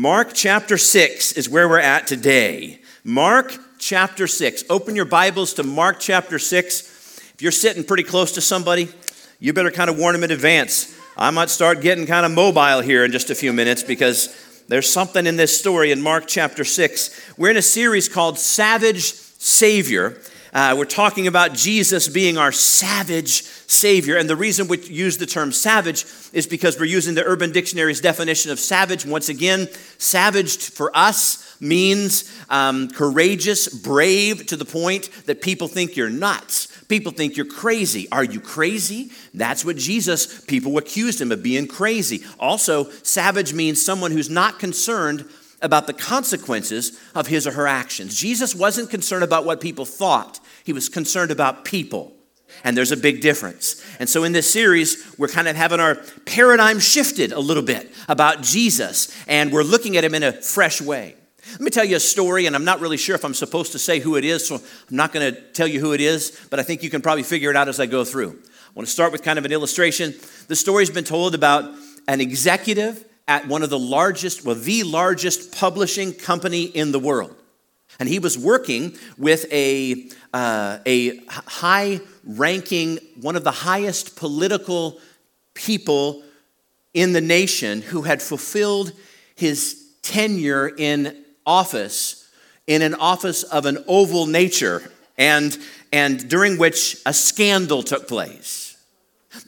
Mark chapter 6 is where we're at today. Mark chapter 6. Open your Bibles to Mark chapter 6. If you're sitting pretty close to somebody, you better kind of warn them in advance. I might start getting kind of mobile here in just a few minutes because there's something in this story in Mark chapter 6. We're in a series called Savage Savior. Uh, we're talking about Jesus being our savage Savior. And the reason we use the term savage is because we're using the Urban Dictionary's definition of savage. Once again, savage for us means um, courageous, brave to the point that people think you're nuts. People think you're crazy. Are you crazy? That's what Jesus, people accused him of being crazy. Also, savage means someone who's not concerned about the consequences of his or her actions. Jesus wasn't concerned about what people thought, he was concerned about people. And there's a big difference. And so in this series, we're kind of having our paradigm shifted a little bit about Jesus, and we're looking at him in a fresh way. Let me tell you a story, and I'm not really sure if I'm supposed to say who it is, so I'm not going to tell you who it is, but I think you can probably figure it out as I go through. I want to start with kind of an illustration. The story's been told about an executive at one of the largest, well, the largest publishing company in the world. And he was working with a, uh, a high ranking, one of the highest political people in the nation who had fulfilled his tenure in office, in an office of an oval nature, and, and during which a scandal took place.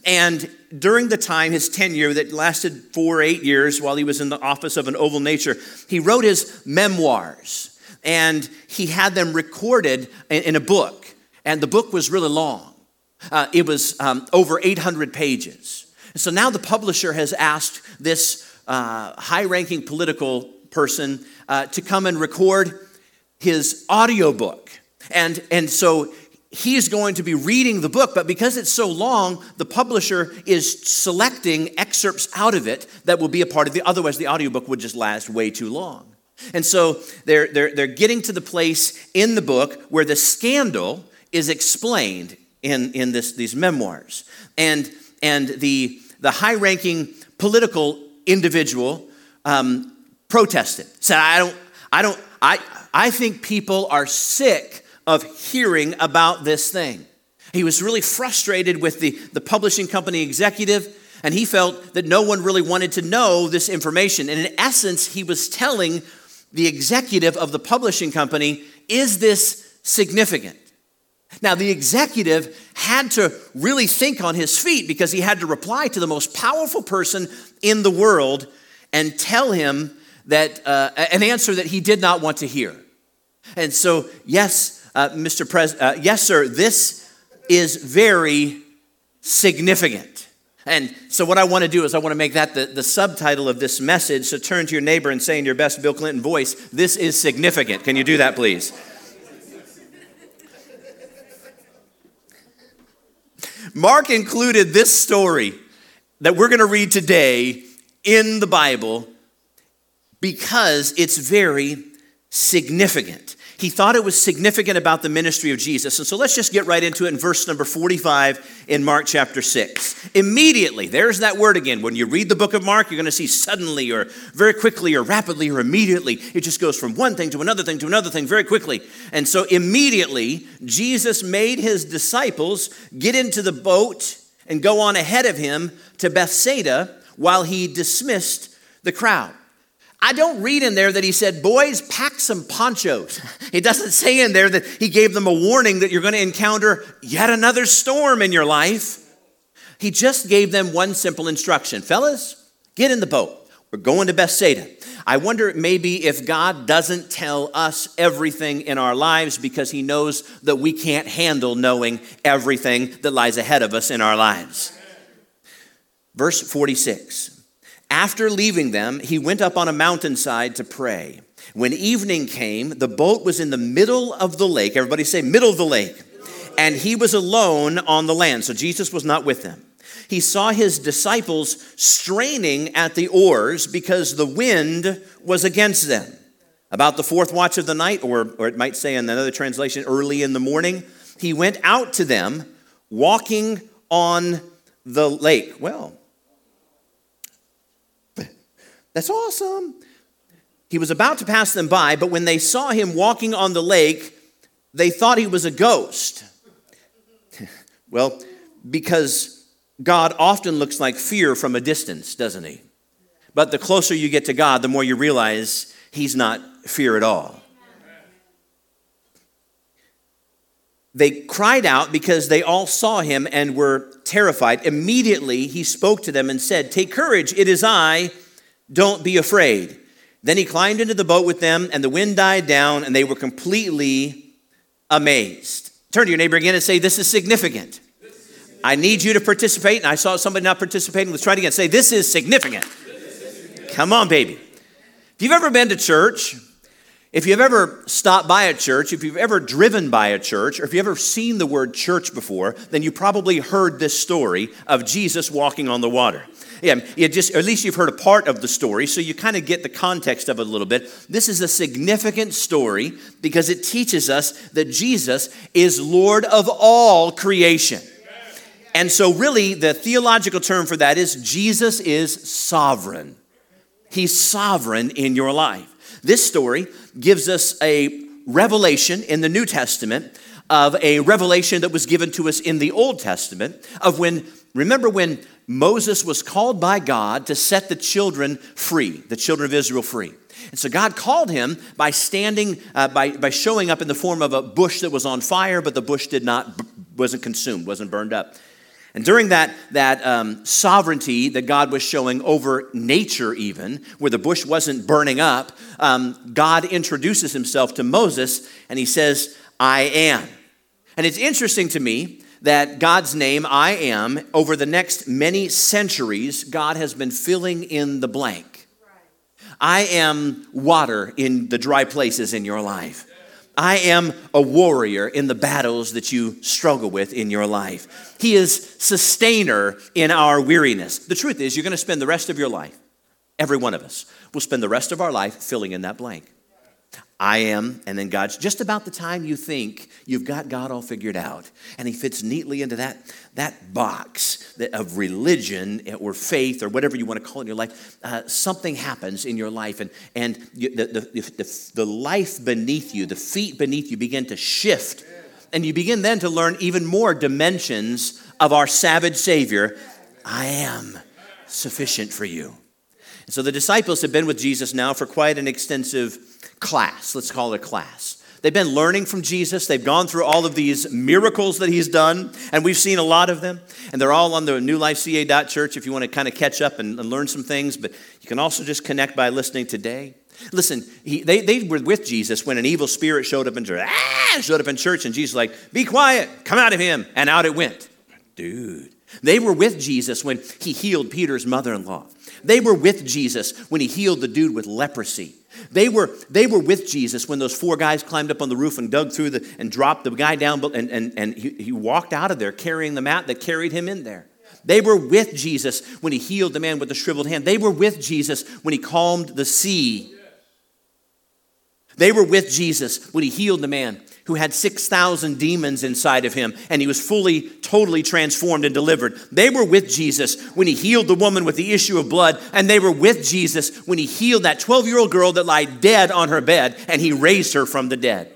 And during the time, his tenure that lasted four, eight years while he was in the office of an oval nature, he wrote his memoirs and he had them recorded in a book. And the book was really long, uh, it was um, over 800 pages. so now the publisher has asked this uh, high ranking political person uh, to come and record his audiobook. And, and so he is going to be reading the book, but because it's so long, the publisher is selecting excerpts out of it that will be a part of the, otherwise, the audiobook would just last way too long. And so they're, they're, they're getting to the place in the book where the scandal is explained in, in this, these memoirs. And, and the, the high ranking political individual um, protested, said, I don't, I don't, I, I think people are sick of hearing about this thing. He was really frustrated with the, the publishing company executive, and he felt that no one really wanted to know this information. And in essence, he was telling the executive of the publishing company, Is this significant? Now, the executive had to really think on his feet because he had to reply to the most powerful person in the world and tell him that uh, an answer that he did not want to hear. And so, yes, uh, Mr. President, uh, yes, sir, this is very significant. And so, what I want to do is, I want to make that the, the subtitle of this message. So, turn to your neighbor and say in your best Bill Clinton voice, This is significant. Can you do that, please? Mark included this story that we're going to read today in the Bible because it's very significant he thought it was significant about the ministry of Jesus. And so let's just get right into it in verse number 45 in Mark chapter 6. Immediately, there's that word again. When you read the book of Mark, you're going to see suddenly or very quickly or rapidly or immediately. It just goes from one thing to another thing to another thing very quickly. And so immediately, Jesus made his disciples get into the boat and go on ahead of him to Bethsaida while he dismissed the crowd. I don't read in there that he said, Boys, pack some ponchos. It doesn't say in there that he gave them a warning that you're going to encounter yet another storm in your life. He just gave them one simple instruction Fellas, get in the boat. We're going to Bethsaida. I wonder maybe if God doesn't tell us everything in our lives because he knows that we can't handle knowing everything that lies ahead of us in our lives. Verse 46 after leaving them, he went up on a mountainside to pray. When evening came, the boat was in the middle of the lake. Everybody say, middle of the lake. And he was alone on the land. So Jesus was not with them. He saw his disciples straining at the oars because the wind was against them. About the fourth watch of the night, or, or it might say in another translation, early in the morning, he went out to them walking on the lake. Well, that's awesome. he was about to pass them by, but when they saw him walking on the lake, they thought he was a ghost. well, because God often looks like fear from a distance, doesn't he? But the closer you get to God, the more you realize he's not fear at all. They cried out because they all saw him and were terrified. Immediately he spoke to them and said, Take courage, it is I, don't be afraid. Then he climbed into the boat with them, and the wind died down, and they were completely amazed. Turn to your neighbor again and say, This is significant. I need you to participate. And I saw somebody not participating. Let's try it again. Say, This is significant. This is significant. Come on, baby. If you've ever been to church, if you've ever stopped by a church, if you've ever driven by a church, or if you've ever seen the word church before, then you probably heard this story of Jesus walking on the water. Yeah, just, at least you've heard a part of the story, so you kind of get the context of it a little bit. This is a significant story because it teaches us that Jesus is Lord of all creation. And so, really, the theological term for that is Jesus is sovereign. He's sovereign in your life. This story gives us a revelation in the New Testament of a revelation that was given to us in the Old Testament of when, remember when Moses was called by God to set the children free, the children of Israel free. And so God called him by standing, uh, by, by showing up in the form of a bush that was on fire, but the bush did not, wasn't consumed, wasn't burned up. And during that, that um, sovereignty that God was showing over nature, even, where the bush wasn't burning up, um, God introduces himself to Moses and he says, I am. And it's interesting to me that God's name, I am, over the next many centuries, God has been filling in the blank. I am water in the dry places in your life. I am a warrior in the battles that you struggle with in your life. He is sustainer in our weariness. The truth is, you're going to spend the rest of your life, every one of us will spend the rest of our life filling in that blank. I am, and then God's just about the time you think you've got God all figured out. And He fits neatly into that, that box of religion or faith or whatever you want to call it in your life. Uh, something happens in your life, and, and the, the, the, the life beneath you, the feet beneath you begin to shift. And you begin then to learn even more dimensions of our savage Savior. I am sufficient for you. And so the disciples have been with Jesus now for quite an extensive class. Let's call it a class. They've been learning from Jesus. They've gone through all of these miracles that he's done, and we've seen a lot of them. And they're all on the newlifeca.church if you want to kind of catch up and, and learn some things, but you can also just connect by listening today. Listen, he, they, they were with Jesus when an evil spirit showed up in church. Ah, showed up in church, and Jesus like, "Be quiet, come out of him," and out it went. Dude, they were with Jesus when he healed Peter's mother-in-law. They were with Jesus when he healed the dude with leprosy. They were, they were with Jesus when those four guys climbed up on the roof and dug through the, and dropped the guy down, and, and, and he, he walked out of there carrying the mat that carried him in there. They were with Jesus when he healed the man with the shriveled hand. They were with Jesus when he calmed the sea. They were with Jesus when he healed the man who had 6,000 demons inside of him, and he was fully, totally transformed and delivered. They were with Jesus when he healed the woman with the issue of blood, and they were with Jesus when he healed that 12 year old girl that lied dead on her bed, and he raised her from the dead.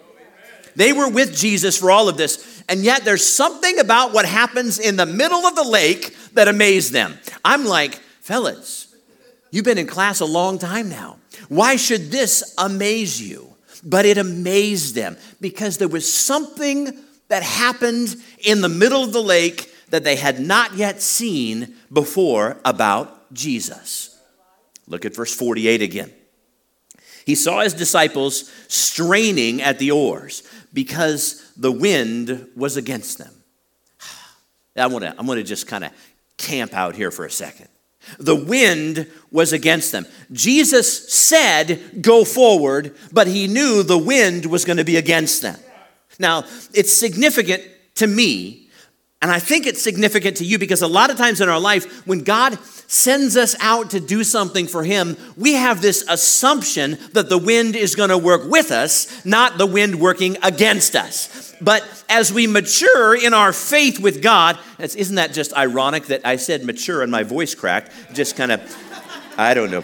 They were with Jesus for all of this, and yet there's something about what happens in the middle of the lake that amazed them. I'm like, fellas, you've been in class a long time now. Why should this amaze you? But it amazed them because there was something that happened in the middle of the lake that they had not yet seen before about Jesus. Look at verse 48 again. He saw his disciples straining at the oars because the wind was against them. I want to going to just kind of camp out here for a second. The wind was against them. Jesus said, Go forward, but he knew the wind was going to be against them. Now, it's significant to me and I think it's significant to you because a lot of times in our life, when God sends us out to do something for Him, we have this assumption that the wind is going to work with us, not the wind working against us. But as we mature in our faith with God, isn't that just ironic that I said mature and my voice cracked? Just kind of, I don't know.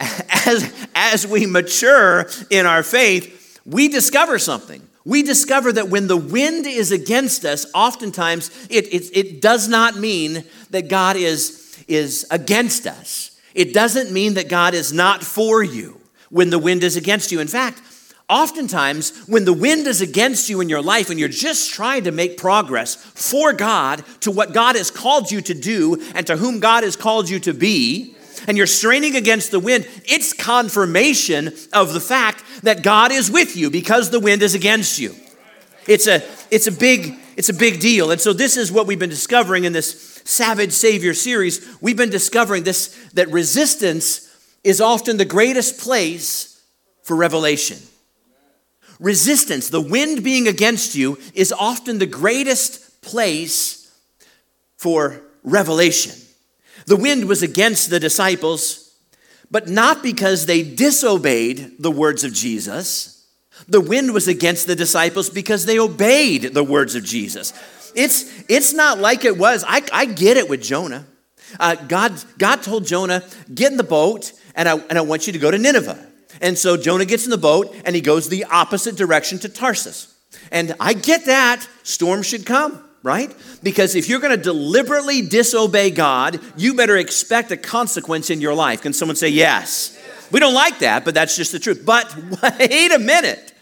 as, as we mature in our faith, we discover something. We discover that when the wind is against us, oftentimes it, it, it does not mean that God is, is against us. It doesn't mean that God is not for you when the wind is against you. In fact, Oftentimes, when the wind is against you in your life and you're just trying to make progress for God to what God has called you to do and to whom God has called you to be, and you're straining against the wind, it's confirmation of the fact that God is with you because the wind is against you. It's a, it's a big, it's a big deal. And so this is what we've been discovering in this Savage Savior series. We've been discovering this that resistance is often the greatest place for revelation. Resistance, the wind being against you, is often the greatest place for revelation. The wind was against the disciples, but not because they disobeyed the words of Jesus. The wind was against the disciples because they obeyed the words of Jesus. It's, it's not like it was. I, I get it with Jonah. Uh, God, God told Jonah, get in the boat, and I, and I want you to go to Nineveh. And so Jonah gets in the boat and he goes the opposite direction to Tarsus. And I get that. Storm should come, right? Because if you're going to deliberately disobey God, you better expect a consequence in your life. Can someone say yes? We don't like that, but that's just the truth. But wait a minute.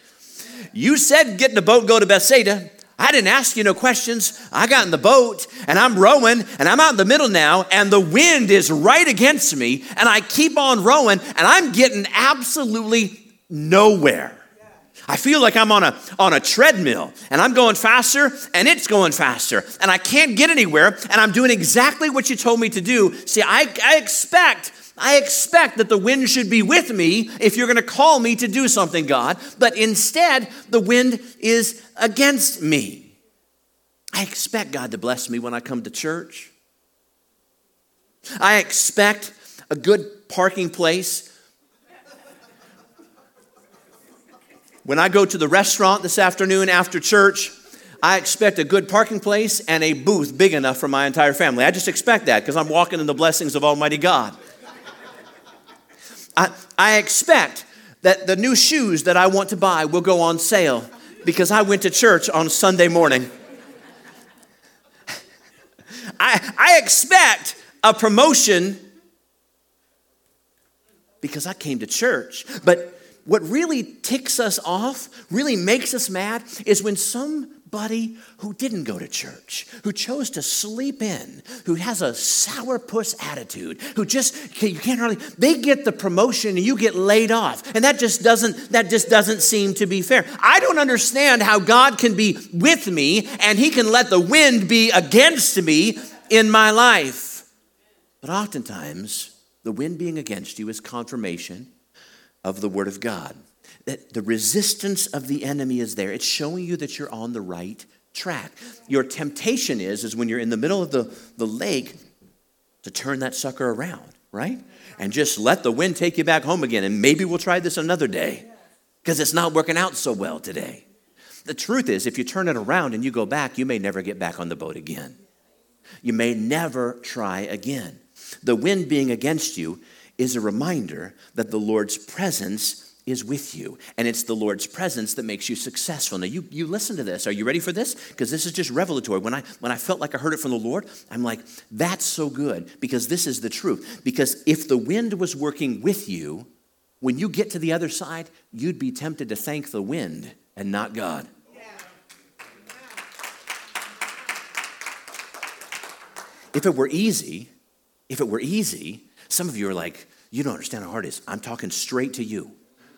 You said get in the boat, go to Bethsaida. I didn't ask you no questions. I got in the boat and I'm rowing and I'm out in the middle now and the wind is right against me and I keep on rowing and I'm getting absolutely nowhere. I feel like I'm on a, on a treadmill and I'm going faster and it's going faster and I can't get anywhere and I'm doing exactly what you told me to do. See, I, I expect I expect that the wind should be with me if you're going to call me to do something, God. But instead, the wind is against me. I expect God to bless me when I come to church. I expect a good parking place. When I go to the restaurant this afternoon after church, I expect a good parking place and a booth big enough for my entire family. I just expect that because I'm walking in the blessings of Almighty God. I, I expect that the new shoes that I want to buy will go on sale because I went to church on Sunday morning. I, I expect a promotion because I came to church. But what really ticks us off, really makes us mad, is when somebody who didn't go to church, who chose to sleep in, who has a sourpuss attitude, who just you can't hardly they get the promotion and you get laid off. And that just doesn't that just doesn't seem to be fair. I don't understand how God can be with me and he can let the wind be against me in my life. But oftentimes, the wind being against you is confirmation of the word of God that the resistance of the enemy is there. It's showing you that you're on the right track. Your temptation is, is when you're in the middle of the, the lake, to turn that sucker around, right? And just let the wind take you back home again. And maybe we'll try this another day because it's not working out so well today. The truth is, if you turn it around and you go back, you may never get back on the boat again. You may never try again. The wind being against you is a reminder that the Lord's presence is with you. And it's the Lord's presence that makes you successful. Now, you, you listen to this. Are you ready for this? Because this is just revelatory. When I, when I felt like I heard it from the Lord, I'm like, that's so good because this is the truth. Because if the wind was working with you, when you get to the other side, you'd be tempted to thank the wind and not God. If it were easy, if it were easy, some of you are like, you don't understand how hard it is. I'm talking straight to you.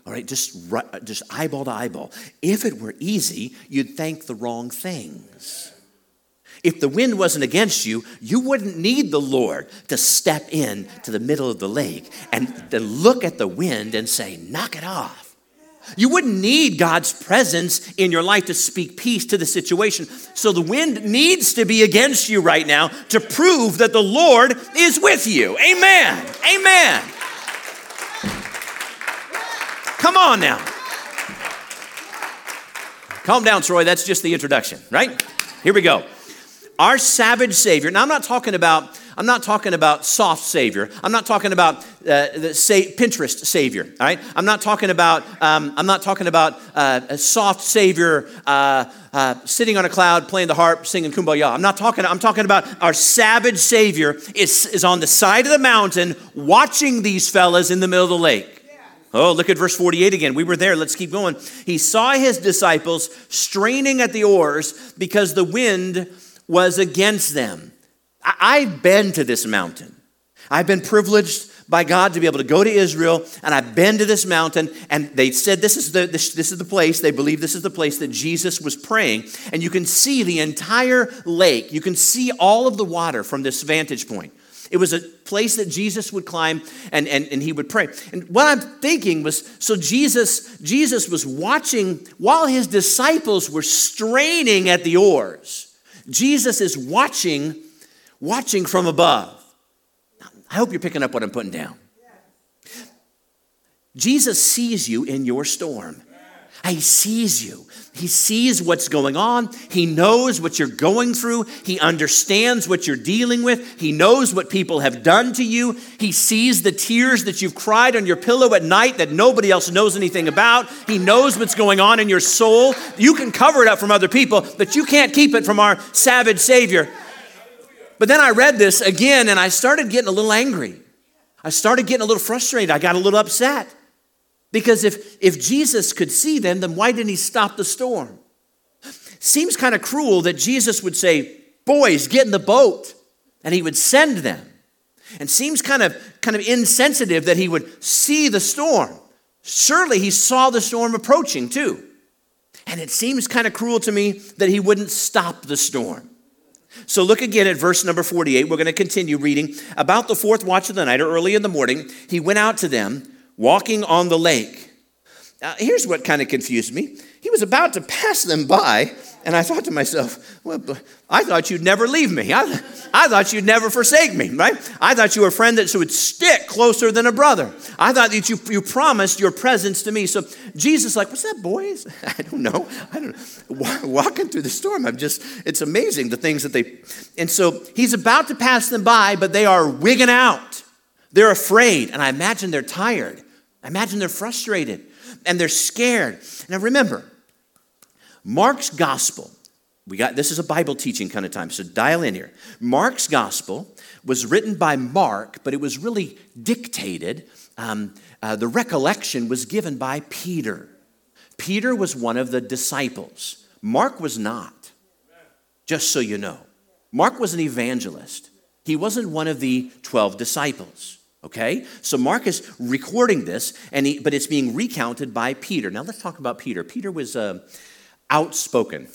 All right, just, just eyeball to eyeball. If it were easy, you'd thank the wrong things. If the wind wasn't against you, you wouldn't need the Lord to step in to the middle of the lake and to look at the wind and say, knock it off. You wouldn't need God's presence in your life to speak peace to the situation. So the wind needs to be against you right now to prove that the Lord is with you. Amen. Amen. Come on now. Calm down, Troy. That's just the introduction, right? Here we go. Our savage Savior. Now, I'm not talking about. I'm not talking about soft Savior. I'm not talking about uh, the sa- Pinterest savior. All right, I'm not talking about um, I'm not talking about uh, a soft savior uh, uh, sitting on a cloud playing the harp, singing kumbaya. I'm not talking. I'm talking about our savage savior is is on the side of the mountain watching these fellas in the middle of the lake. Oh, look at verse 48 again. We were there. Let's keep going. He saw his disciples straining at the oars because the wind was against them. I've been to this mountain. I've been privileged by God to be able to go to Israel, and I've been to this mountain, and they said this is the this, this, is the place. They believe this is the place that Jesus was praying, and you can see the entire lake. You can see all of the water from this vantage point. It was a place that Jesus would climb and, and, and he would pray. And what I'm thinking was so Jesus, Jesus was watching while his disciples were straining at the oars. Jesus is watching, watching from above. I hope you're picking up what I'm putting down. Jesus sees you in your storm. He sees you. He sees what's going on. He knows what you're going through. He understands what you're dealing with. He knows what people have done to you. He sees the tears that you've cried on your pillow at night that nobody else knows anything about. He knows what's going on in your soul. You can cover it up from other people, but you can't keep it from our savage Savior. But then I read this again and I started getting a little angry. I started getting a little frustrated. I got a little upset. Because if, if Jesus could see them, then why didn't he stop the storm? Seems kind of cruel that Jesus would say, Boys, get in the boat, and he would send them. And seems kind of, kind of insensitive that he would see the storm. Surely he saw the storm approaching too. And it seems kind of cruel to me that he wouldn't stop the storm. So look again at verse number 48. We're going to continue reading. About the fourth watch of the night, or early in the morning, he went out to them walking on the lake. Now, here's what kind of confused me. He was about to pass them by, and I thought to myself, well, I thought you'd never leave me. I, I thought you'd never forsake me, right? I thought you were a friend that would stick closer than a brother. I thought that you, you promised your presence to me. So Jesus, like, what's that, boys? I don't know. I don't know. Walking through the storm, I'm just, it's amazing the things that they, and so he's about to pass them by, but they are wigging out. They're afraid, and I imagine they're tired. I imagine they're frustrated and they're scared. Now remember, Mark's gospel, we got this is a Bible teaching kind of time, so dial in here. Mark's gospel was written by Mark, but it was really dictated. Um, uh, the recollection was given by Peter. Peter was one of the disciples. Mark was not, just so you know. Mark was an evangelist. He wasn't one of the 12 disciples. Okay? So Mark is recording this, and he, but it's being recounted by Peter. Now let's talk about Peter. Peter was uh, outspoken.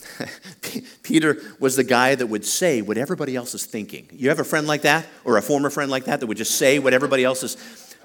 Peter was the guy that would say what everybody else is thinking. You have a friend like that, or a former friend like that, that would just say what everybody else is.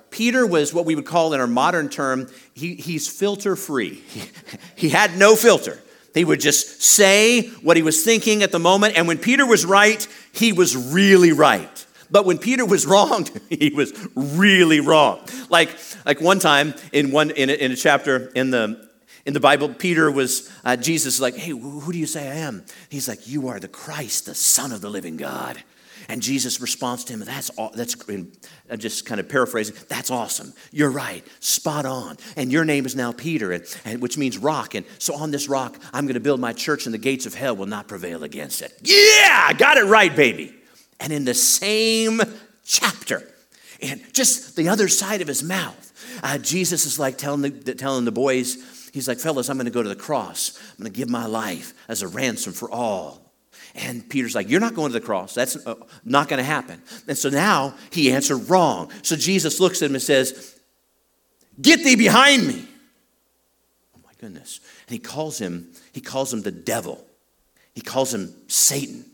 Peter was what we would call in our modern term, he, he's filter free. He, he had no filter. He would just say what he was thinking at the moment, and when Peter was right, he was really right. But when Peter was wrong, he was really wrong. Like, like one time in, one, in, a, in a chapter in the, in the Bible, Peter was, uh, Jesus is like, hey, who do you say I am? He's like, you are the Christ, the Son of the living God. And Jesus responds to him, that's, that's I'm just kind of paraphrasing, that's awesome. You're right, spot on. And your name is now Peter, and, and which means rock. And so on this rock, I'm going to build my church, and the gates of hell will not prevail against it. Yeah, I got it right, baby. And in the same chapter, and just the other side of his mouth, uh, Jesus is like telling the, telling the boys, he's like, fellas, I'm going to go to the cross. I'm going to give my life as a ransom for all. And Peter's like, You're not going to the cross. That's uh, not going to happen. And so now he answered wrong. So Jesus looks at him and says, Get thee behind me. Oh my goodness. And he calls him, he calls him the devil. He calls him Satan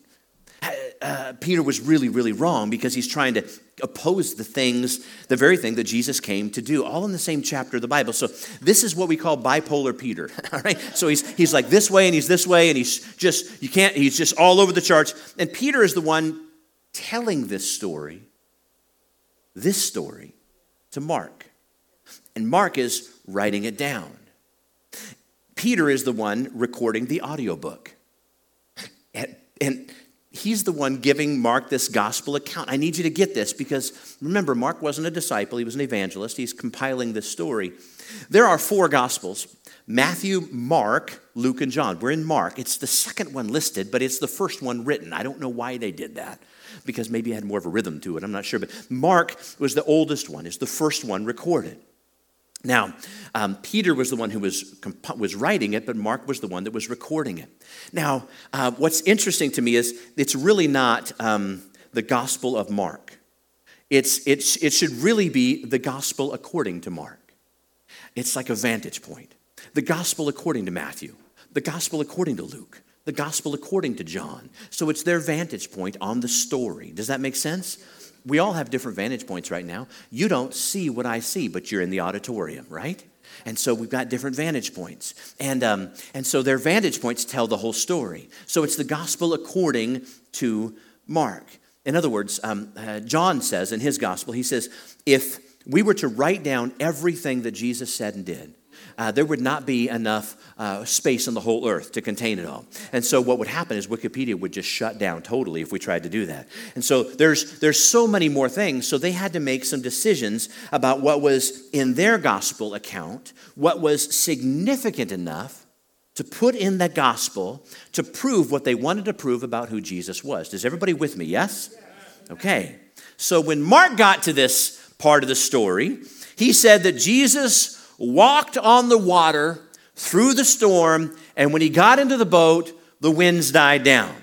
uh, Peter was really, really wrong because he's trying to oppose the things, the very thing that Jesus came to do, all in the same chapter of the Bible. So this is what we call bipolar Peter. All right. So he's he's like this way and he's this way and he's just you can't. He's just all over the charts. And Peter is the one telling this story, this story, to Mark, and Mark is writing it down. Peter is the one recording the audiobook. And, and he's the one giving Mark this gospel account. I need you to get this because remember, Mark wasn't a disciple, he was an evangelist. He's compiling this story. There are four gospels Matthew, Mark, Luke, and John. We're in Mark. It's the second one listed, but it's the first one written. I don't know why they did that because maybe it had more of a rhythm to it. I'm not sure. But Mark was the oldest one, is the first one recorded. Now, um, Peter was the one who was, was writing it, but Mark was the one that was recording it. Now, uh, what's interesting to me is it's really not um, the Gospel of Mark. It's, it's, it should really be the Gospel according to Mark. It's like a vantage point. The Gospel according to Matthew, the Gospel according to Luke, the Gospel according to John. So it's their vantage point on the story. Does that make sense? We all have different vantage points right now. You don't see what I see, but you're in the auditorium, right? And so we've got different vantage points. And, um, and so their vantage points tell the whole story. So it's the gospel according to Mark. In other words, um, uh, John says in his gospel, he says, if we were to write down everything that Jesus said and did, uh, there would not be enough uh, space on the whole earth to contain it all. And so what would happen is Wikipedia would just shut down totally if we tried to do that. And so there's, there's so many more things. So they had to make some decisions about what was in their gospel account, what was significant enough to put in the gospel to prove what they wanted to prove about who Jesus was. Is everybody with me? Yes? Okay. So when Mark got to this part of the story, he said that Jesus walked on the water through the storm, and when he got into the boat, the winds died down.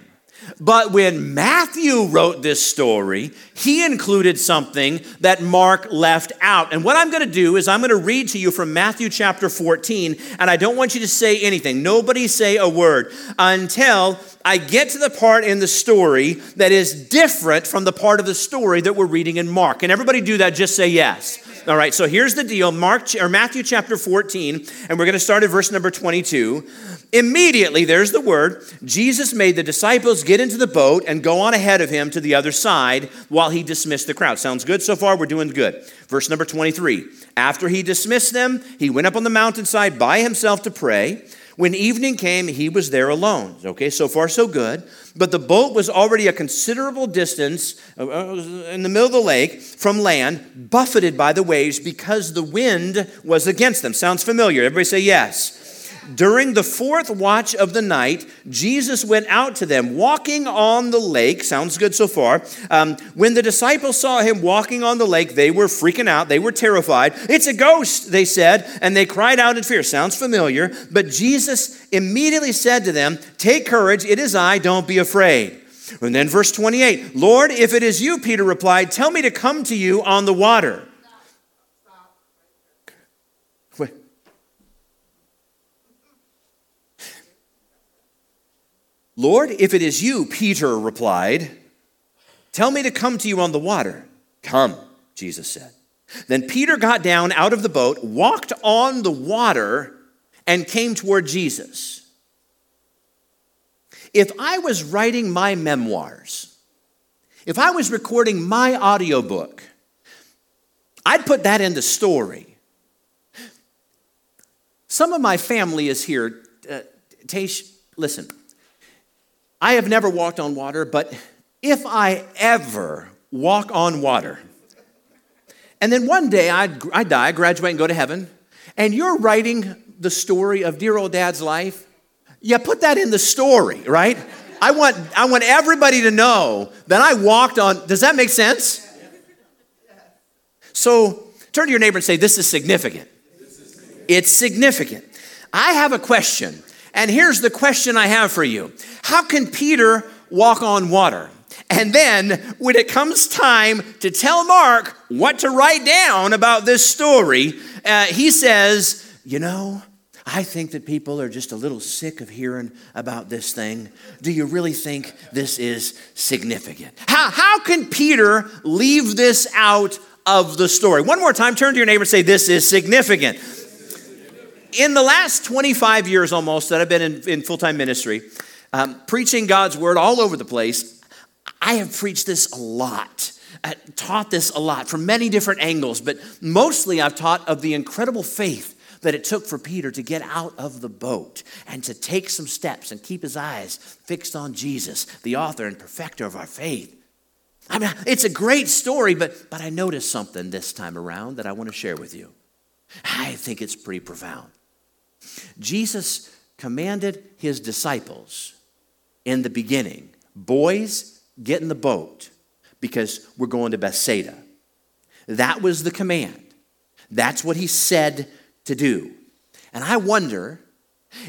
But when Matthew wrote this story, he included something that Mark left out. And what I'm going to do is I'm going to read to you from Matthew chapter 14, and I don't want you to say anything. Nobody say a word until I get to the part in the story that is different from the part of the story that we're reading in Mark. And everybody do that? Just say yes. All right, so here's the deal Mark or Matthew chapter 14, and we're going to start at verse number 22. Immediately, there's the word, Jesus made the disciples get into the boat and go on ahead of him to the other side while he dismissed the crowd. Sounds good so far? We're doing good. Verse number 23. After he dismissed them, he went up on the mountainside by himself to pray. When evening came, he was there alone. Okay, so far so good. But the boat was already a considerable distance uh, uh, in the middle of the lake from land, buffeted by the waves because the wind was against them. Sounds familiar? Everybody say yes. During the fourth watch of the night, Jesus went out to them, walking on the lake. Sounds good so far. Um, when the disciples saw him walking on the lake, they were freaking out. They were terrified. It's a ghost, they said, and they cried out in fear. Sounds familiar. But Jesus immediately said to them, Take courage, it is I, don't be afraid. And then verse 28 Lord, if it is you, Peter replied, tell me to come to you on the water. Lord, if it is you, Peter replied, tell me to come to you on the water. Come, Jesus said. Then Peter got down out of the boat, walked on the water, and came toward Jesus. If I was writing my memoirs, if I was recording my audiobook, I'd put that in the story. Some of my family is here. Uh, Taish, listen, I have never walked on water, but if I ever walk on water, and then one day I, I die, graduate, and go to heaven, and you're writing the story of dear old dad's life, yeah, put that in the story, right? I want, I want everybody to know that I walked on. Does that make sense? So turn to your neighbor and say, This is significant. It's significant. I have a question. And here's the question I have for you How can Peter walk on water? And then, when it comes time to tell Mark what to write down about this story, uh, he says, You know, I think that people are just a little sick of hearing about this thing. Do you really think this is significant? How, how can Peter leave this out of the story? One more time, turn to your neighbor and say, This is significant in the last 25 years almost that I've been in, in full time ministry, um, preaching God's word all over the place, I have preached this a lot. I taught this a lot from many different angles, but mostly I've taught of the incredible faith that it took for Peter to get out of the boat and to take some steps and keep his eyes fixed on Jesus, the author and perfecter of our faith. I mean, it's a great story, but, but I noticed something this time around that I want to share with you. I think it's pretty profound. Jesus commanded his disciples in the beginning boys, get in the boat because we're going to Bethsaida. That was the command. That's what he said to do. And I wonder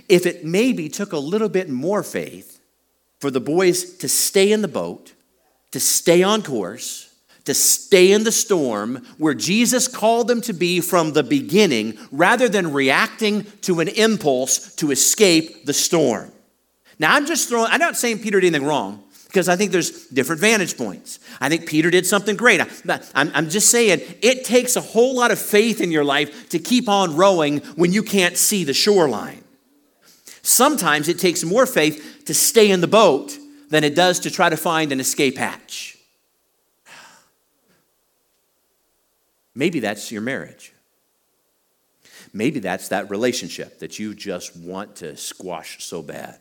if it maybe took a little bit more faith for the boys to stay in the boat, to stay on course, to stay in the storm where Jesus called them to be from the beginning rather than reacting to an impulse to escape the storm. Now, I'm just throwing, I'm not saying Peter did anything wrong because I think there's different vantage points. I think Peter did something great. I'm, I'm just saying it takes a whole lot of faith in your life to keep on rowing when you can't see the shoreline. Sometimes it takes more faith to stay in the boat than it does to try to find an escape hatch. Maybe that's your marriage. Maybe that's that relationship that you just want to squash so bad.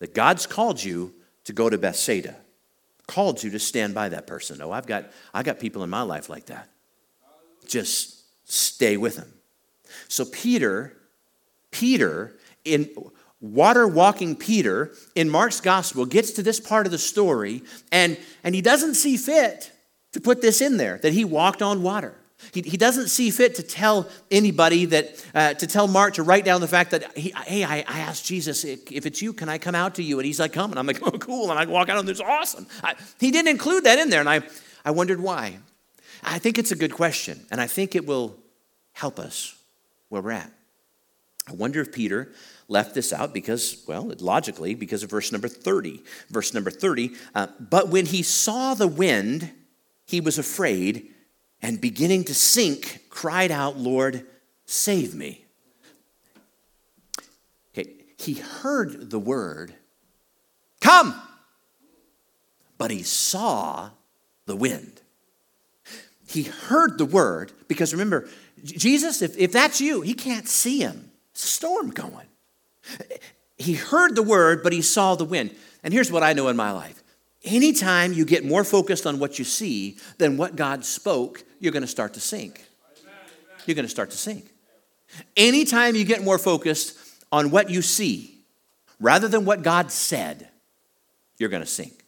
That God's called you to go to Bethsaida, called you to stand by that person. Oh, I've got, I've got people in my life like that. Just stay with them. So Peter, Peter, in water walking Peter in Mark's gospel gets to this part of the story and, and he doesn't see fit to put this in there that he walked on water. He, he doesn't see fit to tell anybody that, uh, to tell Mark to write down the fact that, he, hey, I, I, asked Jesus, if it's you, can I come out to you? And he's like, come. And I'm like, oh, cool. And I walk out and it's awesome. I, he didn't include that in there. And I, I wondered why. I think it's a good question. And I think it will help us where we're at. I wonder if Peter left this out because, well, logically, because of verse number 30. Verse number 30, uh, but when he saw the wind, he was afraid and beginning to sink, cried out, Lord, save me. Okay, he heard the word, come, but he saw the wind. He heard the word because remember, Jesus, if, if that's you, he can't see him. Storm going. He heard the word, but he saw the wind. And here's what I know in my life anytime you get more focused on what you see than what God spoke, you're going to start to sink. You're going to start to sink. Anytime you get more focused on what you see rather than what God said, you're going to sink.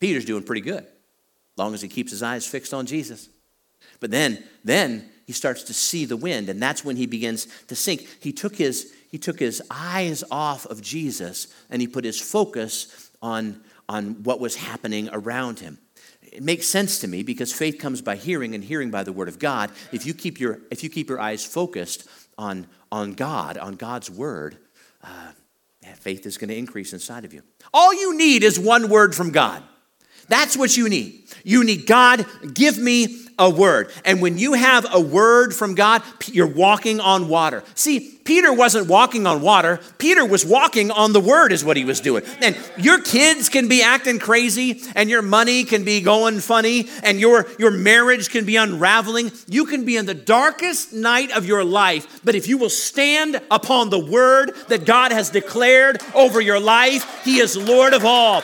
Peter's doing pretty good, long as he keeps his eyes fixed on Jesus. But then, then he starts to see the wind, and that's when he begins to sink. He took his, he took his eyes off of Jesus and he put his focus on, on what was happening around him it makes sense to me because faith comes by hearing and hearing by the word of God. If you keep your, if you keep your eyes focused on, on God, on God's word, uh, faith is going to increase inside of you. All you need is one word from God. That's what you need. You need God, give me a word. And when you have a word from God, you're walking on water. See, Peter wasn't walking on water. Peter was walking on the word, is what he was doing. And your kids can be acting crazy, and your money can be going funny, and your, your marriage can be unraveling. You can be in the darkest night of your life, but if you will stand upon the word that God has declared over your life, He is Lord of all.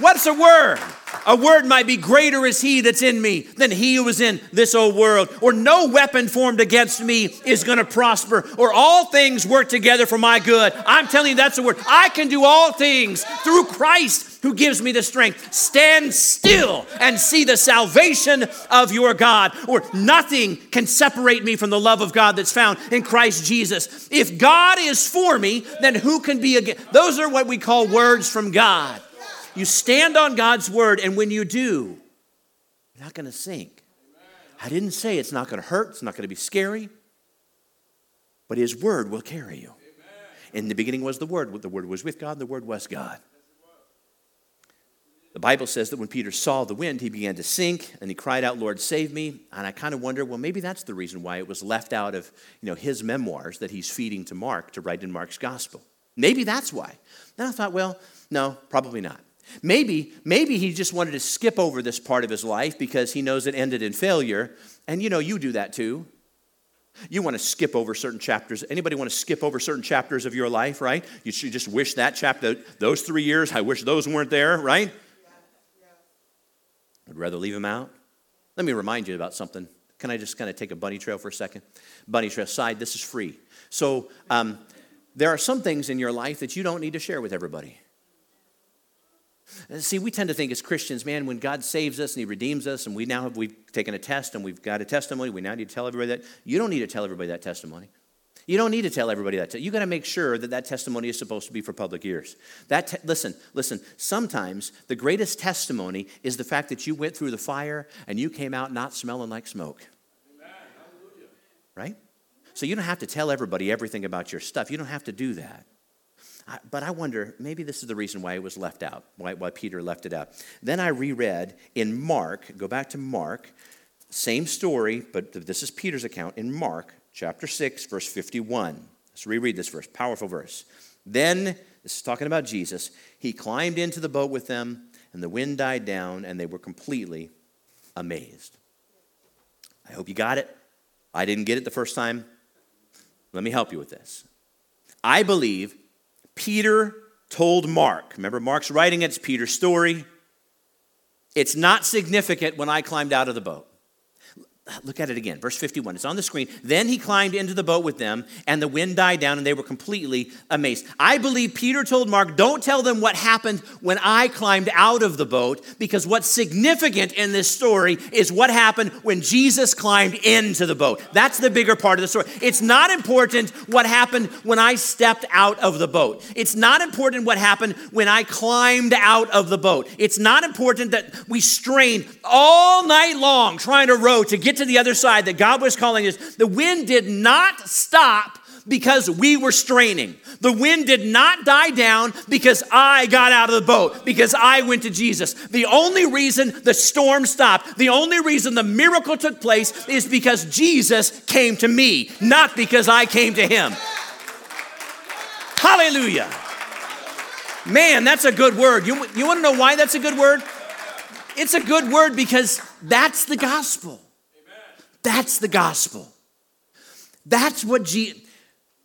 What's a word? A word might be greater is he that's in me than he who is in this old world. Or no weapon formed against me is going to prosper. Or all things work together for my good. I'm telling you, that's a word. I can do all things through Christ who gives me the strength. Stand still and see the salvation of your God. Or nothing can separate me from the love of God that's found in Christ Jesus. If God is for me, then who can be against? Those are what we call words from God. You stand on God's word, and when you do, you're not going to sink. I didn't say it's not going to hurt, it's not going to be scary, but His word will carry you. In the beginning was the Word, the Word was with God, the Word was God. The Bible says that when Peter saw the wind, he began to sink and he cried out, Lord, save me. And I kind of wonder, well, maybe that's the reason why it was left out of you know, his memoirs that he's feeding to Mark to write in Mark's gospel. Maybe that's why. Then I thought, well, no, probably not. Maybe, maybe he just wanted to skip over this part of his life because he knows it ended in failure. And you know, you do that too. You want to skip over certain chapters. Anybody want to skip over certain chapters of your life, right? You should just wish that chapter, those three years, I wish those weren't there, right? I'd rather leave them out. Let me remind you about something. Can I just kind of take a bunny trail for a second? Bunny trail side, this is free. So um, there are some things in your life that you don't need to share with everybody. See, we tend to think as Christians, man, when God saves us and He redeems us, and we now have we've taken a test and we've got a testimony, we now need to tell everybody that. You don't need to tell everybody that testimony. You don't need to tell everybody that. You got to make sure that that testimony is supposed to be for public ears. That te- listen, listen. Sometimes the greatest testimony is the fact that you went through the fire and you came out not smelling like smoke. Right? So you don't have to tell everybody everything about your stuff. You don't have to do that. But I wonder, maybe this is the reason why it was left out, why, why Peter left it out. Then I reread in Mark, go back to Mark, same story, but this is Peter's account in Mark chapter 6, verse 51. Let's reread this verse, powerful verse. Then, this is talking about Jesus, he climbed into the boat with them, and the wind died down, and they were completely amazed. I hope you got it. I didn't get it the first time. Let me help you with this. I believe Peter told Mark. Remember, Mark's writing it's Peter's story. It's not significant when I climbed out of the boat. Look at it again. Verse 51. It's on the screen. Then he climbed into the boat with them, and the wind died down, and they were completely amazed. I believe Peter told Mark, Don't tell them what happened when I climbed out of the boat, because what's significant in this story is what happened when Jesus climbed into the boat. That's the bigger part of the story. It's not important what happened when I stepped out of the boat. It's not important what happened when I climbed out of the boat. It's not important that we strained all night long trying to row to get to the other side that God was calling us, the wind did not stop because we were straining. The wind did not die down because I got out of the boat, because I went to Jesus. The only reason the storm stopped, the only reason the miracle took place is because Jesus came to me, not because I came to him. Hallelujah. Man, that's a good word. You, you want to know why that's a good word? It's a good word because that's the gospel. That's the gospel. That's what Je-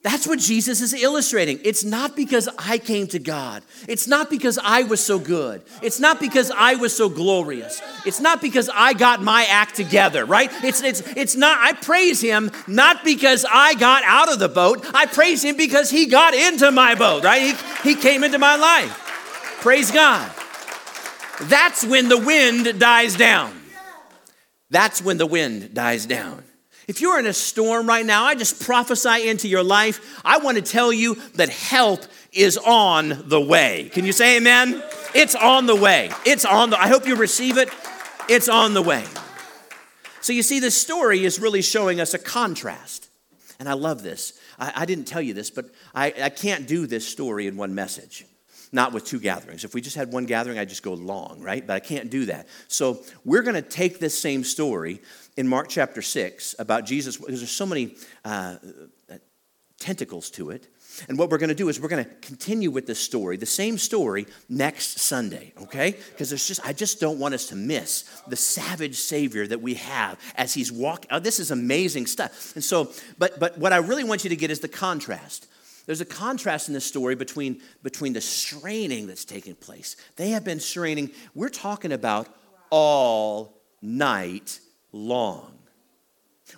that's what Jesus is illustrating. It's not because I came to God. It's not because I was so good. It's not because I was so glorious. It's not because I got my act together, right? It's, it's, it's not, I praise Him not because I got out of the boat. I praise Him because He got into my boat, right? He, he came into my life. Praise God. That's when the wind dies down. That's when the wind dies down. If you're in a storm right now, I just prophesy into your life. I want to tell you that help is on the way. Can you say amen? It's on the way. It's on the I hope you receive it. It's on the way. So you see, this story is really showing us a contrast. And I love this. I, I didn't tell you this, but I, I can't do this story in one message not with two gatherings. If we just had one gathering, I'd just go long, right? But I can't do that. So we're going to take this same story in Mark chapter 6 about Jesus, because there's so many uh, tentacles to it. And what we're going to do is we're going to continue with this story, the same story, next Sunday, okay? Because there's just I just don't want us to miss the savage Savior that we have as He's walking. Oh, this is amazing stuff. And so, but but what I really want you to get is the contrast. There's a contrast in this story between, between the straining that's taking place. They have been straining, we're talking about all night long.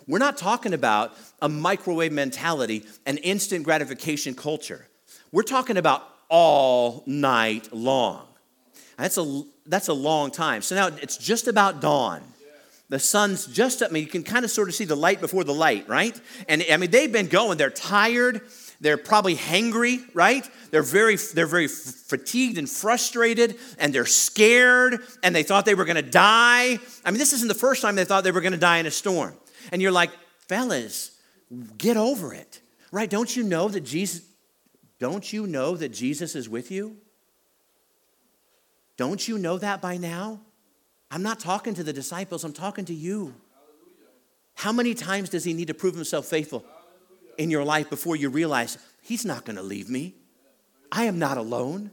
We're not talking about a microwave mentality, an instant gratification culture. We're talking about all night long. That's a, that's a long time. So now it's just about dawn. The sun's just up. I mean, you can kind of sort of see the light before the light, right? And I mean, they've been going. They're tired. They're probably hangry, right? They're very, they're very fatigued and frustrated, and they're scared, and they thought they were going to die. I mean, this isn't the first time they thought they were going to die in a storm. And you're like, fellas, get over it, right? Don't you know that Jesus? Don't you know that Jesus is with you? Don't you know that by now? I'm not talking to the disciples, I'm talking to you. How many times does he need to prove himself faithful? In your life before you realize He's not going to leave me. I am not alone.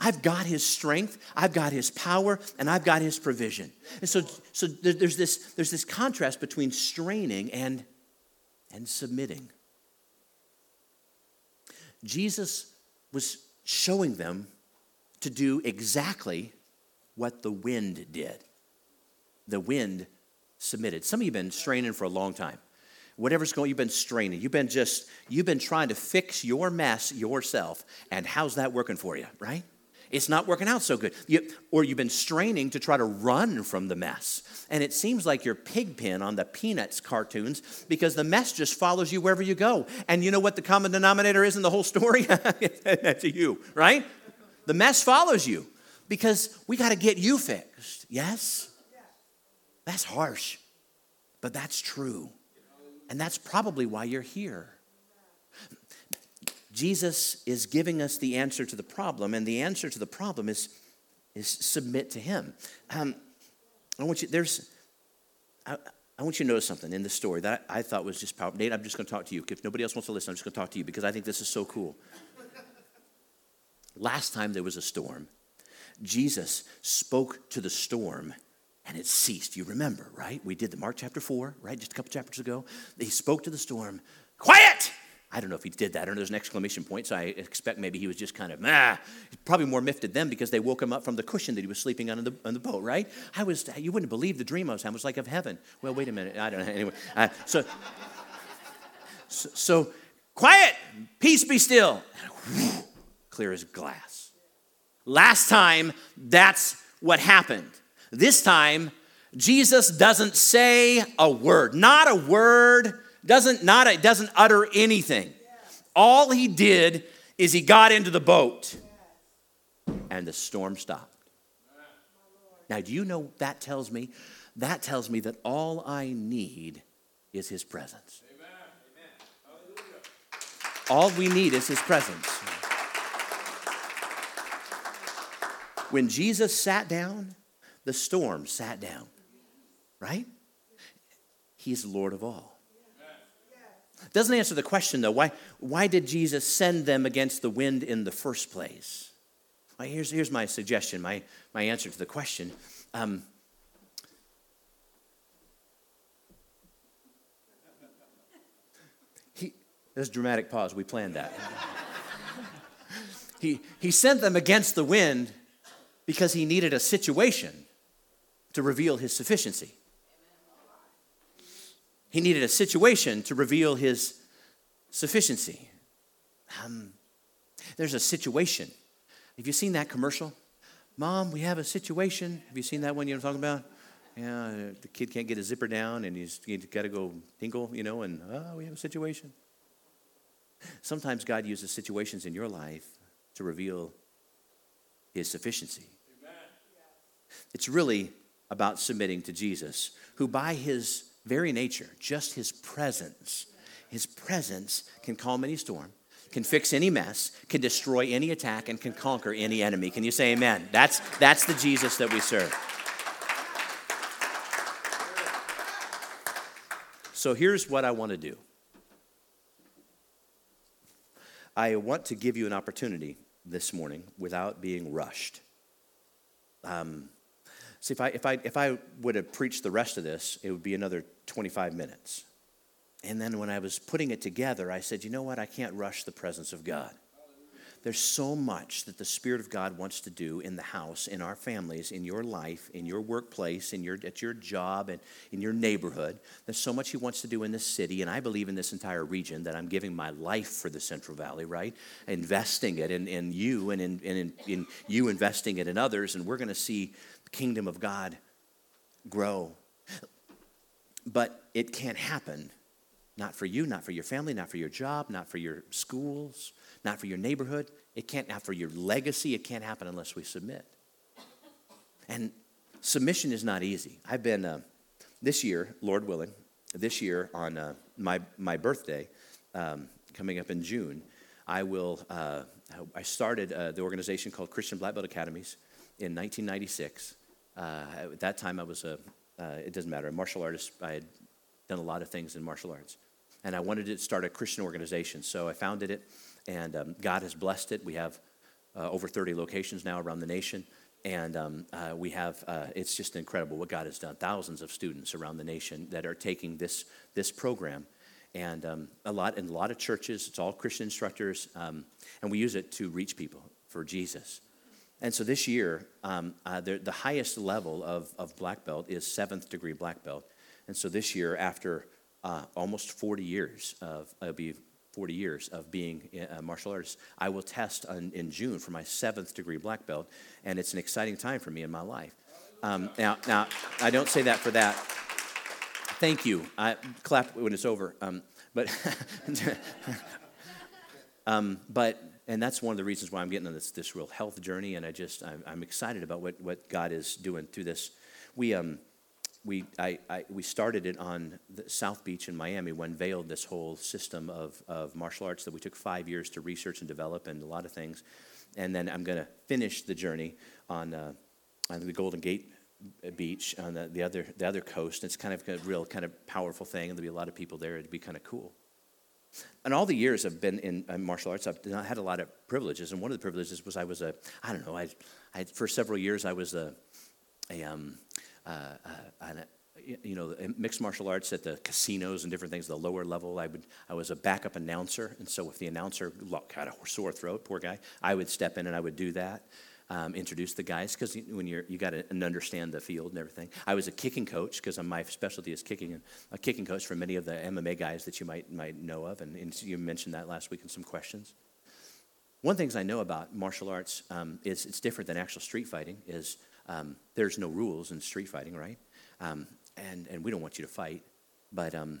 I've got his strength, I've got his power, and I've got his provision. And so, so there's, this, there's this contrast between straining and and submitting. Jesus was showing them to do exactly what the wind did. The wind submitted. Some of you have been straining for a long time. Whatever's going, you've been straining. You've been just, you've been trying to fix your mess yourself. And how's that working for you, right? It's not working out so good. You, or you've been straining to try to run from the mess. And it seems like you're pigpen on the Peanuts cartoons because the mess just follows you wherever you go. And you know what the common denominator is in the whole story? That's you, right? The mess follows you because we got to get you fixed. Yes? That's harsh, but that's true. And that's probably why you're here. Jesus is giving us the answer to the problem, and the answer to the problem is, is submit to Him. Um, I want you, there's, I, I, want you to notice something in this story that I, I thought was just powerful. Nate, I'm just going to talk to you. If nobody else wants to listen, I'm just going to talk to you because I think this is so cool. Last time there was a storm, Jesus spoke to the storm and it ceased. You remember, right? We did the Mark chapter 4, right? Just a couple chapters ago. He spoke to the storm, quiet! I don't know if he did that. I don't know there's an exclamation point, so I expect maybe he was just kind of, ah. Probably more miffed at them because they woke him up from the cushion that he was sleeping on the, on the boat, right? I was, you wouldn't believe the dream I was having. It was like of heaven. Well, wait a minute. I don't know. Anyway, uh, so, so, so, quiet, peace be still. Clear as glass. Last time, that's what happened. This time, Jesus doesn't say a word, not a word, doesn't, not a, doesn't utter anything. All he did is he got into the boat and the storm stopped. Now, do you know that tells me? That tells me that all I need is his presence. All we need is his presence. When Jesus sat down, the storm sat down, right? He's Lord of all. Doesn't answer the question though. Why, why did Jesus send them against the wind in the first place? Well, here's, here's my suggestion, my, my answer to the question. Um, he, there's dramatic pause. We planned that. he, he sent them against the wind because he needed a situation to reveal his sufficiency. He needed a situation to reveal his sufficiency. Um, there's a situation. Have you seen that commercial? Mom, we have a situation. Have you seen that one you know what I'm talking about? Yeah, the kid can't get his zipper down and he's, he's got to go tinkle, you know, and oh, we have a situation. Sometimes God uses situations in your life to reveal his sufficiency. Amen. It's really about submitting to Jesus, who by his very nature, just his presence, his presence can calm any storm, can fix any mess, can destroy any attack, and can conquer any enemy. Can you say amen? That's, that's the Jesus that we serve. So here's what I want to do I want to give you an opportunity this morning without being rushed. Um, See, if I, if, I, if I would have preached the rest of this, it would be another 25 minutes. And then when I was putting it together, I said, you know what? I can't rush the presence of God. There's so much that the Spirit of God wants to do in the house, in our families, in your life, in your workplace, in your, at your job, and in your neighborhood. There's so much He wants to do in this city, and I believe in this entire region that I'm giving my life for the Central Valley, right? Investing it in, in you and in, in, in you investing it in others, and we're going to see kingdom of God grow. But it can't happen. Not for you, not for your family, not for your job, not for your schools, not for your neighborhood. It can't, not for your legacy. It can't happen unless we submit. And submission is not easy. I've been, uh, this year, Lord willing, this year on uh, my, my birthday, um, coming up in June, I will, uh, I started uh, the organization called Christian Black Belt Academies in 1996. Uh, at that time, I was a, uh, it doesn't matter, a martial artist. I had done a lot of things in martial arts. And I wanted to start a Christian organization. So I founded it, and um, God has blessed it. We have uh, over 30 locations now around the nation. And um, uh, we have, uh, it's just incredible what God has done. Thousands of students around the nation that are taking this, this program and um, a lot in a lot of churches. It's all Christian instructors, um, and we use it to reach people for Jesus. And so this year, um, uh, the, the, highest level of, of black belt is seventh degree black belt. And so this year, after uh, almost 40 years of, it'll be 40 years of being a martial artist, I will test on, in June for my seventh degree black belt, and it's an exciting time for me in my life. Um, now, now, I don't say that for that. Thank you. I clap when it's over. Um, but, um, but and that's one of the reasons why I'm getting on this, this real health journey, and I just I'm, I'm excited about what, what God is doing through this. We um we I, I we started it on South Beach in Miami when veiled this whole system of of martial arts that we took five years to research and develop and a lot of things, and then I'm to finish the journey on uh, on the Golden Gate beach on the, the other the other coast. It's kind of a real kind of powerful thing, and there'll be a lot of people there. It'd be kind of cool. And all the years I've been in martial arts, I've had a lot of privileges. And one of the privileges was I was a, I don't know, I, I for several years I was a, a, um, uh, uh, you know, mixed martial arts at the casinos and different things, the lower level. I would, I was a backup announcer, and so if the announcer had a sore throat, poor guy, I would step in and I would do that um, introduce the guys because when you're you got to understand the field and everything. I was a kicking coach because my specialty is kicking, and a kicking coach for many of the MMA guys that you might might know of, and, and you mentioned that last week in some questions. One things I know about martial arts um, is it's different than actual street fighting. Is um, there's no rules in street fighting, right? Um, and and we don't want you to fight, but um,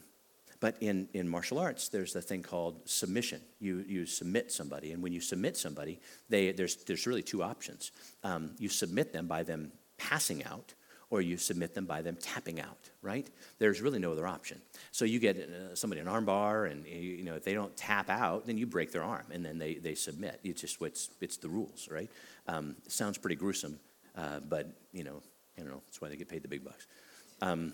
but in, in martial arts, there's a thing called submission. You, you submit somebody, and when you submit somebody, they, there's, there's really two options. Um, you submit them by them passing out, or you submit them by them tapping out, right? There's really no other option. So you get uh, somebody an armbar, and you know if they don't tap out, then you break their arm, and then they, they submit. It's just it's, it's the rules, right? Um, sounds pretty gruesome, uh, but you know, I don't know. That's why they get paid the big bucks. Um,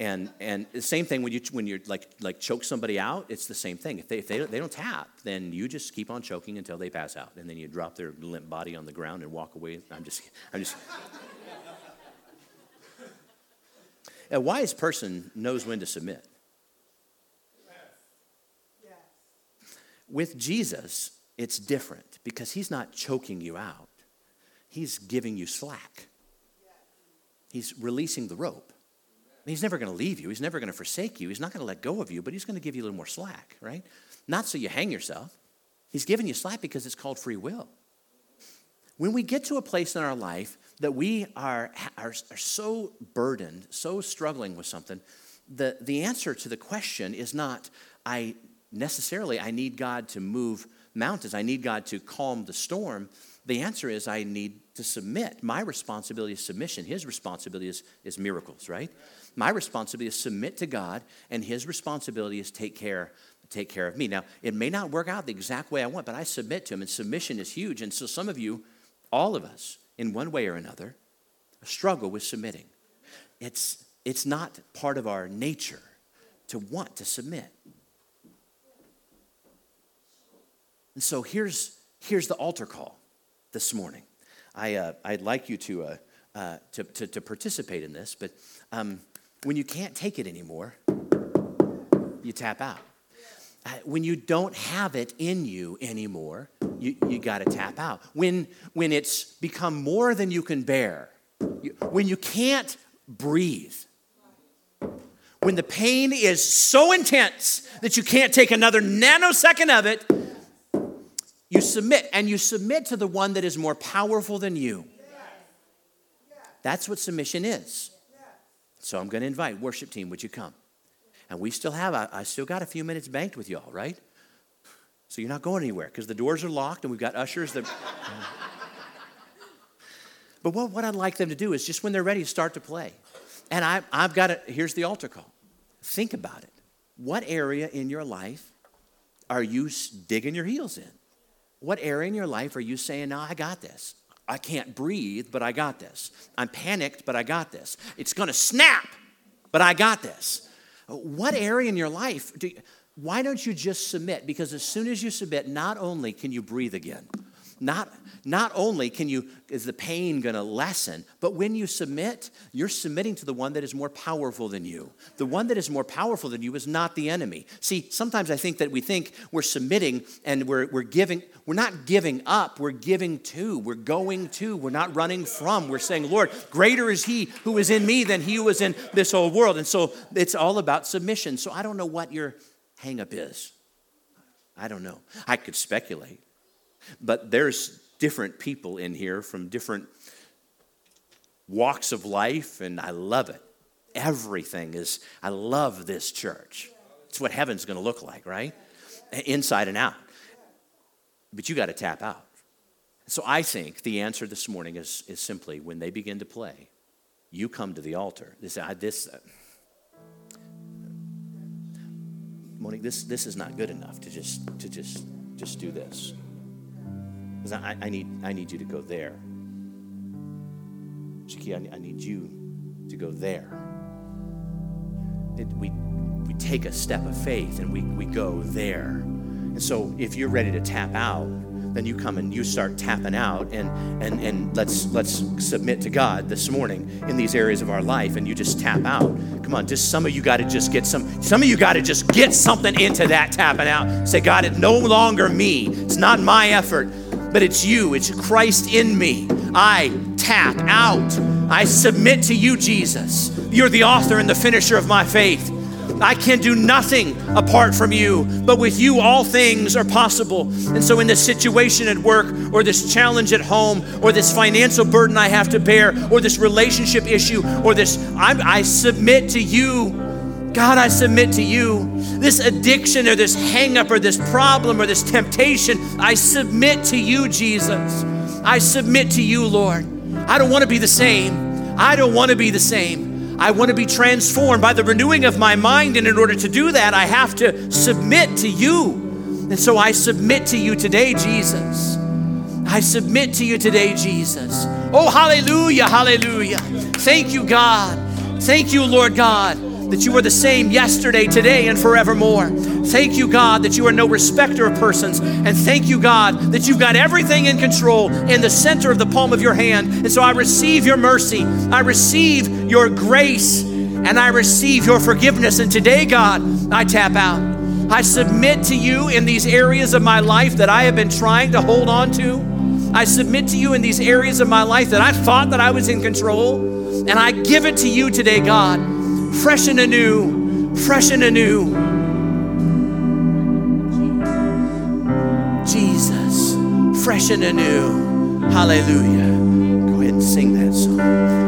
and, and the same thing when, you, when you're like, like choke somebody out, it's the same thing. If, they, if they, they don't tap, then you just keep on choking until they pass out. And then you drop their limp body on the ground and walk away. I'm just, I'm just. A wise person knows when to submit. With Jesus, it's different because he's not choking you out, he's giving you slack. He's releasing the rope. He's never going to leave you. He's never going to forsake you. He's not going to let go of you, but he's going to give you a little more slack, right? Not so you hang yourself. He's giving you slack because it's called free will. When we get to a place in our life that we are, are, are so burdened, so struggling with something, the, the answer to the question is not, I necessarily, I need God to move mountains, I need God to calm the storm. The answer is, I need to submit. My responsibility is submission. His responsibility is, is miracles, right? My responsibility is submit to God, and His responsibility is take care, take care of me. Now, it may not work out the exact way I want, but I submit to Him, and submission is huge. And so, some of you, all of us, in one way or another, struggle with submitting. It's, it's not part of our nature to want to submit. And so, here's, here's the altar call this morning. I, uh, I'd like you to, uh, uh, to, to, to, participate in this, but um, when you can't take it anymore, you tap out. Uh, when you don't have it in you anymore, you, you got to tap out. When, when it's become more than you can bear, you, when you can't breathe, when the pain is so intense that you can't take another nanosecond of it, you submit, and you submit to the one that is more powerful than you. That's what submission is. So I'm going to invite worship team, would you come? And we still have, I, I still got a few minutes banked with y'all, right? So you're not going anywhere because the doors are locked and we've got ushers that. but what, what I'd like them to do is just when they're ready, start to play. And I, I've got it, here's the altar call. Think about it. What area in your life are you digging your heels in? What area in your life are you saying, no, I got this? I can't breathe, but I got this. I'm panicked, but I got this. It's going to snap, but I got this. What area in your life do you, why don't you just submit? Because as soon as you submit, not only can you breathe again, not not only can you is the pain going to lessen but when you submit you're submitting to the one that is more powerful than you. The one that is more powerful than you is not the enemy. See sometimes i think that we think we're submitting and we're, we're giving we're not giving up we're giving to we're going to we're not running from. We're saying lord greater is he who is in me than he who is in this whole world. And so it's all about submission. So i don't know what your hangup is. I don't know. I could speculate but there's different people in here from different walks of life, and I love it. Everything is, I love this church. It's what heaven's gonna look like, right? Inside and out. But you gotta tap out. So I think the answer this morning is, is simply when they begin to play, you come to the altar. This, I, this uh, Monique, this, this is not good enough to just, to just, just do this. Because I, I, need, I need you to go there. Shaki, I, I need you to go there. It, we, we take a step of faith and we, we go there. And so if you're ready to tap out, then you come and you start tapping out and and and let's let's submit to God this morning in these areas of our life and you just tap out. Come on, just some of you got to just get some some of you got to just get something into that tapping out. Say God, it's no longer me. It's not my effort but it's you, it's Christ in me. I tap out. I submit to you, Jesus. You're the author and the finisher of my faith. I can do nothing apart from you, but with you, all things are possible. And so, in this situation at work, or this challenge at home, or this financial burden I have to bear, or this relationship issue, or this, I'm, I submit to you. God, I submit to you. This addiction or this hangup or this problem or this temptation, I submit to you, Jesus. I submit to you, Lord. I don't want to be the same. I don't want to be the same. I want to be transformed by the renewing of my mind. And in order to do that, I have to submit to you. And so I submit to you today, Jesus. I submit to you today, Jesus. Oh, hallelujah, hallelujah. Thank you, God. Thank you, Lord God that you are the same yesterday, today, and forevermore. Thank you, God, that you are no respecter of persons. And thank you, God, that you've got everything in control in the center of the palm of your hand. And so I receive your mercy, I receive your grace, and I receive your forgiveness. And today, God, I tap out. I submit to you in these areas of my life that I have been trying to hold on to. I submit to you in these areas of my life that I thought that I was in control. And I give it to you today, God fresh and anew, fresh and anew. Jesus, fresh and anew. Hallelujah. Go ahead and sing that song.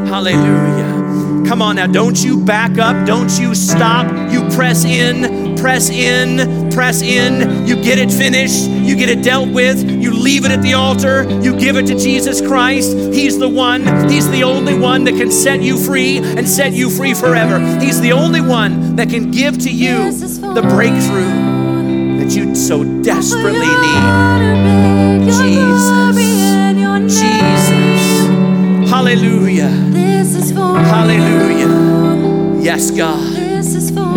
Hallelujah. Come on now, don't you back up, don't you stop. You press in, press in, press in. You get it finished, you get it dealt with, you leave it at the altar, you give it to Jesus Christ. He's the one, He's the only one that can set you free and set you free forever. He's the only one that can give to you the breakthrough that you so desperately need. Jesus. Jesus. Hallelujah. Hallelujah. Yes, God.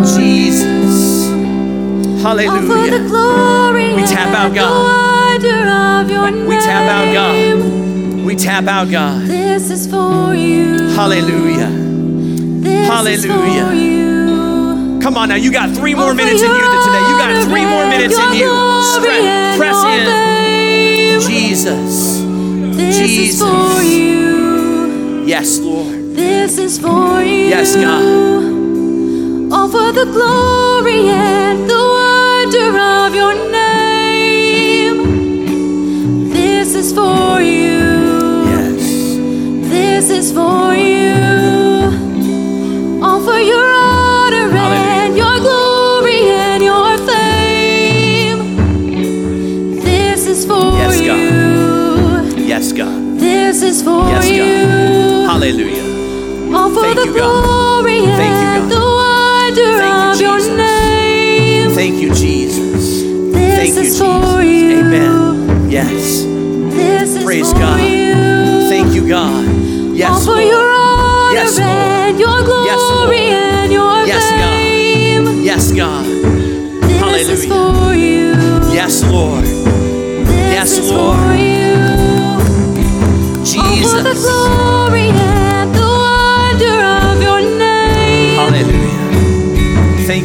Jesus. Hallelujah. We tap out God. We tap out God. We tap out God. This is for you. Hallelujah. This Hallelujah. You. Come on now, you got three more Oh, minutes in you today. You got three more minutes in you. your Stre- glory and press in. fame. Jesus. This Jesus. Is for you. Yes, Lord. This is for you. Yes, God. All for the glory and the wonder of your name. This is for you. Yes. This is for you. All for your honor and your glory and your fame. This is for Yes, God. you. Yes, God. This is for Yes, God. you. Hallelujah. All for Thank the you, glory God. and the wonder Thank of your name. Thank you, Jesus. This Thank you, Jesus. You. Amen. Yes. This Praise God. You. Thank you, God. Yes. All for Lord. your honor yes, Lord. and your glory yes, and your yes, name. Yes, God. This Hallelujah. Is for you. Yes, Lord. This yes, Lord. Is for you. Jesus. All for the glory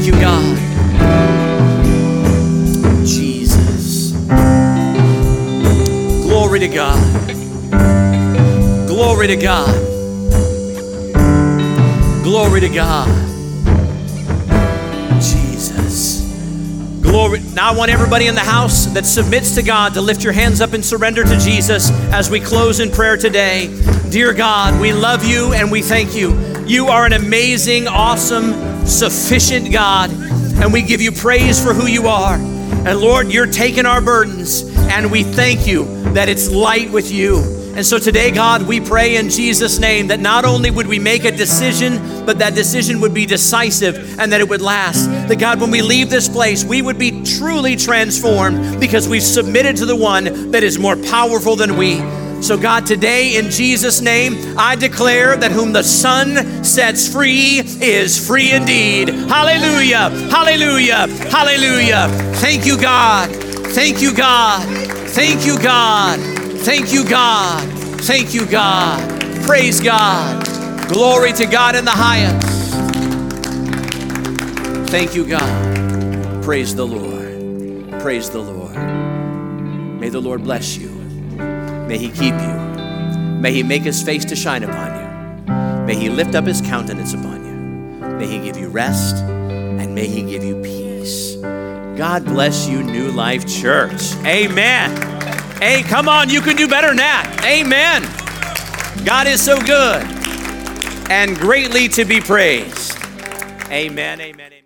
Thank you, God. Jesus. Glory to God. Glory to God. Glory to God. Glory. Now, I want everybody in the house that submits to God to lift your hands up and surrender to Jesus as we close in prayer today. Dear God, we love you and we thank you. You are an amazing, awesome, sufficient God, and we give you praise for who you are. And Lord, you're taking our burdens, and we thank you that it's light with you. And so today, God, we pray in Jesus' name that not only would we make a decision, but that decision would be decisive and that it would last. That God, when we leave this place, we would be truly transformed because we've submitted to the one that is more powerful than we. So, God, today in Jesus' name, I declare that whom the Son sets free is free indeed. Hallelujah! Hallelujah! Hallelujah! Thank you, God. Thank you, God. Thank you, God. Thank you, God. Thank you, God. Praise God. Glory to God in the highest. Thank you, God. Praise the Lord. Praise the Lord. May the Lord bless you. May He keep you. May He make His face to shine upon you. May He lift up His countenance upon you. May He give you rest and may He give you peace. God bless you, New Life Church. Amen. Hey, come on, you can do better than that. Amen. God is so good and greatly to be praised. Amen, amen, amen.